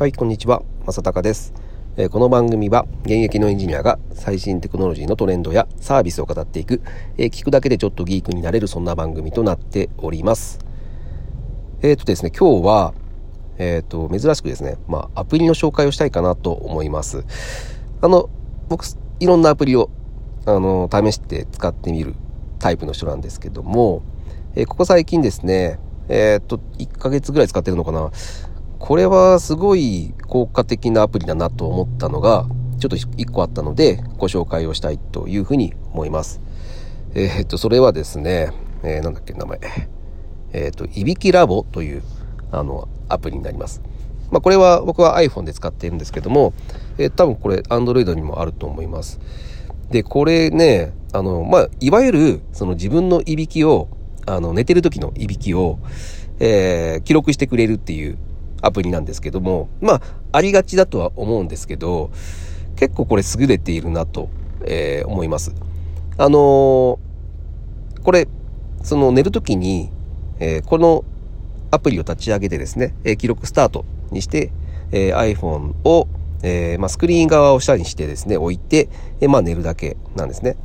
はい、こんにちは。正隆です。えー、この番組は現役のエンジニアが最新テクノロジーのトレンドやサービスを語っていく、えー、聞くだけでちょっとギークになれるそんな番組となっております。えっ、ー、とですね、今日は、えっ、と、珍しくですね、まあ、アプリの紹介をしたいかなと思います。あの、僕、いろんなアプリを、あの、試して使ってみるタイプの人なんですけども、えここ最近ですね、えっと、1ヶ月ぐらい使ってるのかな。これはすごい効果的なアプリだなと思ったのが、ちょっと1個あったので、ご紹介をしたいというふうに思います。えー、っと、それはですね、えー、なんだっけ、名前。えー、っと、いびきラボという、あの、アプリになります。まあ、これは僕は iPhone で使っているんですけども、えー、多分これ Android にもあると思います。で、これね、あの、まあ、いわゆる、その自分のいびきを、あの、寝てる時のいびきを、えー、記録してくれるっていうアプリなんですけども、まあ、ありがちだとは思うんですけど、結構これ優れているなと、えー、思います。あのー、これ、その寝るときに、えー、このアプリを立ち上げてですね、え記録スタートにして、え iPhone を、えまあ、スクリーン側を下にしてですね、置いて、えまあ、寝るだけなんですね。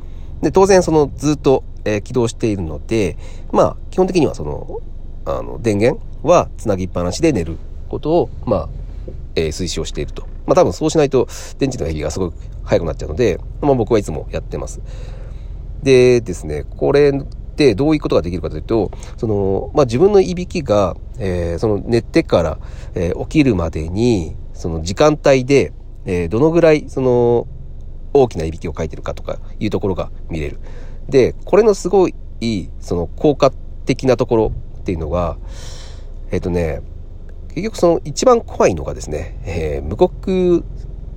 で、当然そのずっと、え起動しているので、まあ、基本的にはその、あの、電源はつなぎっぱなしで寝ることを、まあ、えー、推奨していると。まあ多分そうしないと電池の減りがすごく早くなっちゃうので、まあ僕はいつもやってます。でですね、これってどういうことができるかというと、その、まあ自分のいびきが、えー、その寝てから、えー、起きるまでに、その時間帯で、えー、どのぐらい、その、大きないびきをかいてるかとかいうところが見れる。で、これのすごい、その効果的なところっていうのが、えっ、とね、結局その一番怖いのがですね、えー、無呼吸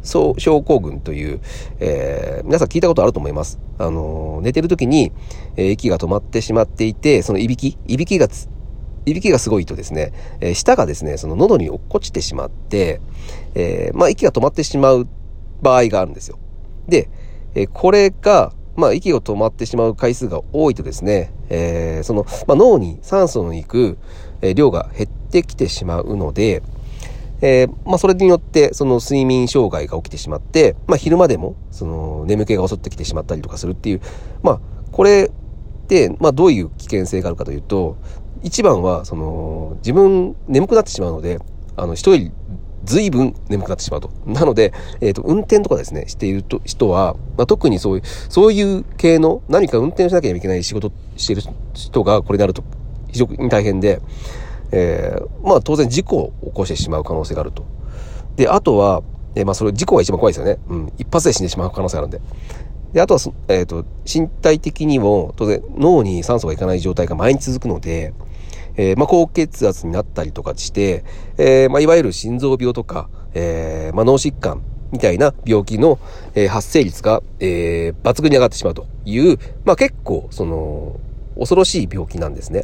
症候群という、えー、皆さん聞いたことあると思います。あのー、寝てる時に、えー、息が止まってしまっていて、そのいびき、いびきがいびきがすごいとですね、えー、舌がですね、その喉に落っこちてしまって、えー、まあ息が止まってしまう場合があるんですよ。で、えー、これが、まあ息が止まってしまう回数が多いとですね、えー、その、まあ脳に酸素の行く、量が減ってきてしまうので、えー、まあ、それによって、その睡眠障害が起きてしまって、まあ、昼間でも、その、眠気が襲ってきてしまったりとかするっていう、まあ、これって、まあ、どういう危険性があるかというと、一番は、その、自分、眠くなってしまうので、あの、一人より随分眠くなってしまうと。なので、えっ、ー、と、運転とかですね、していると人は、まあ、特にそういう、そういう系の何か運転しなきゃいけない仕事している人がこれになると非常に大変で、えー、まあ当然事故を起こしてしまう可能性があると。で、あとは、えー、まあそれ事故が一番怖いですよね。うん。一発で死んでしまう可能性があるんで。で、あとは、えっ、ー、と、身体的にも当然脳に酸素がいかない状態が毎日続くので、えー、まあ高血圧になったりとかして、えー、まあいわゆる心臓病とか、えー、まあ脳疾患みたいな病気の、え、発生率が、えー、抜群に上がってしまうという、まあ結構、その、恐ろしい病気なんですね。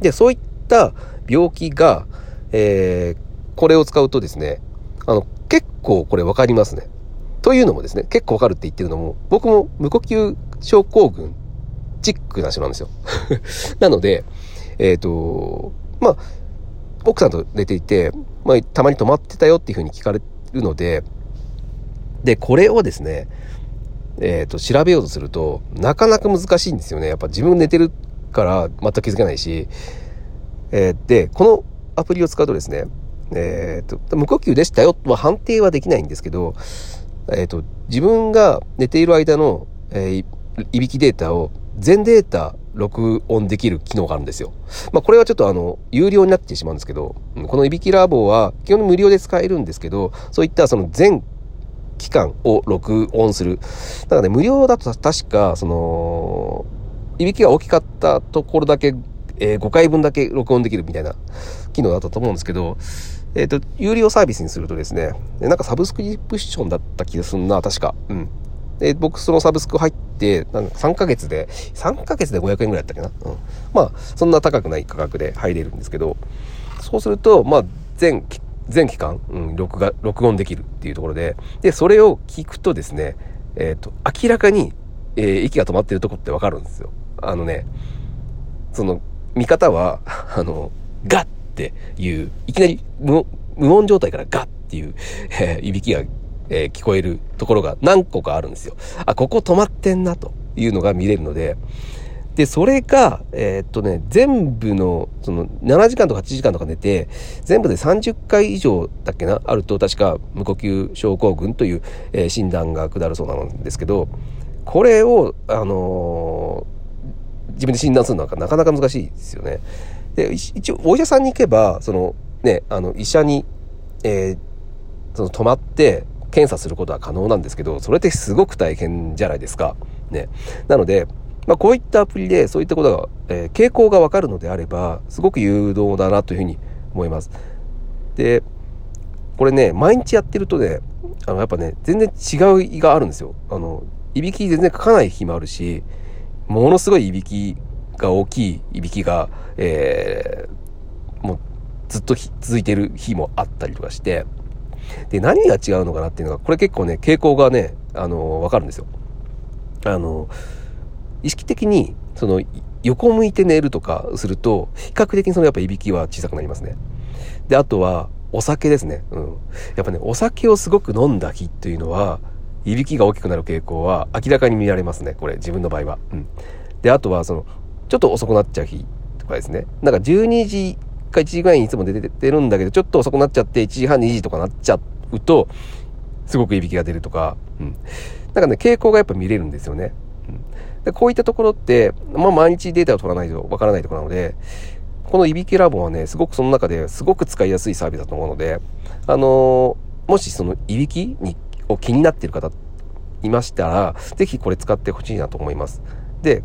で、そういった病気が、えー、これを使うとですね、あの、結構これ分かりますね。というのもですね、結構分かるって言ってるのも、僕も無呼吸症候群チックな人なんですよ。なので、えっ、ー、と、まあ、奥さんと寝ていて、まあ、たまに泊まってたよっていうふうに聞かれるので、で、これをですね、えっ、ー、と、調べようとすると、なかなか難しいんですよね。やっぱ自分寝てるから全く気づけないし、えー、で、このアプリを使うとですね、えっ、と、無呼吸でしたよとは判定はできないんですけど、えっ、と、自分が寝ている間の、えいびきデータを全データ録音できる機能があるんですよ。まあ、これはちょっとあの、有料になってしまうんですけど、このいびきラボは基本無料で使えるんですけど、そういったその全期間を録音する。だからね、無料だと確か、その、いびきが大きかったところだけ、えー、5回分だけ録音できるみたいな機能だったと思うんですけど、えっ、ー、と、有料サービスにするとですね、なんかサブスクリプションだった気がするな、確か。うん。で、僕そのサブスク入って、なんか3ヶ月で、3ヶ月で500円ぐらいだったっけな。うん。まあ、そんな高くない価格で入れるんですけど、そうすると、まあ、全、全期間、うん、録画、録音できるっていうところで、で、それを聞くとですね、えっ、ー、と、明らかに、えー、息が止まってるとこってわかるんですよ。あのね、その、見方は、あの、ガッっていう、いきなり無音状態からガッっていう、えー、いびきが、えー、聞こえるところが何個かあるんですよ。あ、ここ止まってんなというのが見れるので、で、それが、えー、っとね、全部の、その、7時間とか8時間とか寝て、全部で30回以上だっけな、あると確か無呼吸症候群という、えー、診断が下るそうなんですけど、これを、あのー、自分で診断するのはなかなか難しいですよね。で、一応、お医者さんに行けば、その、ね、あの、医者に、えー、その、泊まって、検査することは可能なんですけど、それってすごく大変じゃないですか。ね。なので、まあ、こういったアプリでそういったことが、えー、傾向がわかるのであれば、すごく誘導だなというふうに思います。で、これね、毎日やってるとね、あの、やっぱね、全然違う胃があるんですよ。あの、いびき全然かかない日もあるし、ものすごいいびきが大きいいびきが、えー、もうずっと続いてる日もあったりとかして、で、何が違うのかなっていうのが、これ結構ね、傾向がね、あの、わかるんですよ。あの、意識的にその横向いて寝るとかすると比較的にそのやっぱいびきは小さくなりますね。で、あとはお酒ですね。うん。やっぱね、お酒をすごく飲んだ日っていうのは、いびきが大きくなる傾向は明らかに見られますね。これ、自分の場合は。うん。で、あとはその、ちょっと遅くなっちゃう日とかですね。なんか12時か1時ぐらいにいつも出てるんだけど、ちょっと遅くなっちゃって1時半2時とかなっちゃうと、すごくいびきが出るとか、うん。なんかね、傾向がやっぱ見れるんですよね。でこういったところって、まあ、毎日データを取らないとわからないところなので、このいびきラボはね、すごくその中ですごく使いやすいサービスだと思うので、あのー、もしそのいびきにを気になっている方いましたら、ぜひこれ使ってほしいなと思います。で、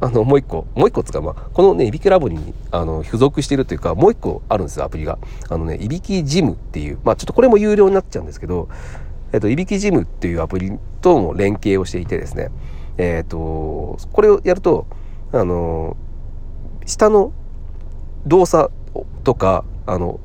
あの、もう一個、もう一個使う、まあ、このね、いびきラボに、あの、付属しているというか、もう一個あるんですよ、アプリが。あのね、いびきジムっていう、まあ、ちょっとこれも有料になっちゃうんですけど、えっと、いびきジムっていうアプリとも連携をしていてですね、えっ、と、これをやると、あの、下の動作とか、あの、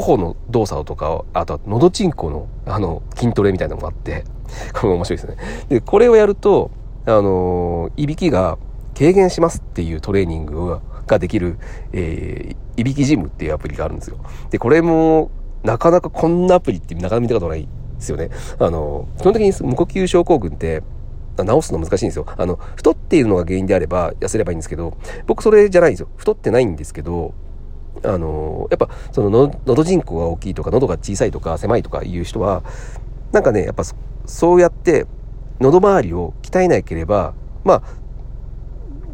頬の動作とか、あとは喉チンコの、あの、筋トレみたいなのがあって、これ面白いですね。で、これをやると、あの、いびきが軽減しますっていうトレーニングができる、えー、いびきジムっていうアプリがあるんですよ。で、これも、なかなかこんなアプリってなかなか見たことないですよね。あの、基本的に無呼吸症候群って、直すの難しいんですよ。あの、太っているのが原因であれば痩せればいいんですけど、僕それじゃないんですよ。太ってないんですけど、あの、やっぱそのの喉人口が大きいとか喉が小さいとか狭いとかいう人は、なんかね、やっぱそうやって喉周りを鍛えなければ、ま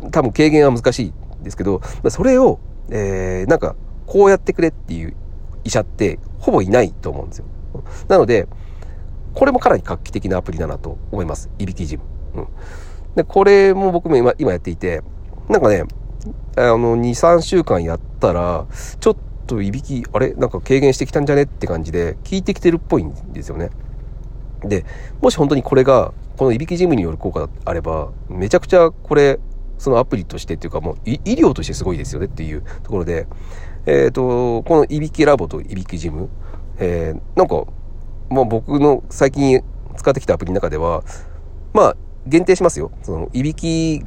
あ、多分軽減は難しいですけど、それを、えー、なんかこうやってくれっていう医者ってほぼいないと思うんですよ。なので、これもかなり画期的なアプリだなと思います。いびきジム。うん。で、これも僕も今、今やっていて、なんかね、あの、2、3週間やったら、ちょっといびき、あれ？なんか軽減してきたんじゃね？って感じで、効いてきてるっぽいんですよね。で、もし本当にこれが、このいびきジムによる効果があれば、めちゃくちゃこれ、そのアプリとしてっていうかもう医療としてすごいですよねっていうところで、えっ、ー、と、このいびきラボといびきジム、えー、なんかまあ、僕の最近使ってきたアプリの中では、まあ、限定しますよ。その、いびき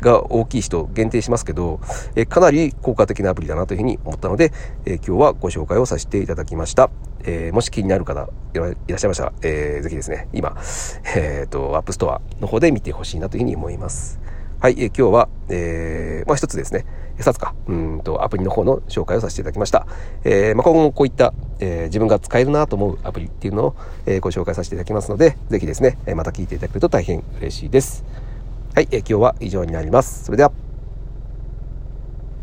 が大きい人限定しますけど、えかなり効果的なアプリだなというふうに思ったので、え今日はご紹介をさせていただきました。えー、もし気になる方いらっしゃいましたら、えー、ぜひですね、今、えっ、ー、と、 App Store の方で見てほしいなというふうに思います。はい、え今日は、えー、まあ一つですね、2つか、うんと、アプリの方の紹介をさせていただきました。えー、まあ今後もこういった、えー、自分が使えるなと思うアプリっていうのを、えー、ご紹介させていただきますので、ぜひですね、また聞いていただけると大変嬉しいです。はい、えー、今日は以上になります。それでは。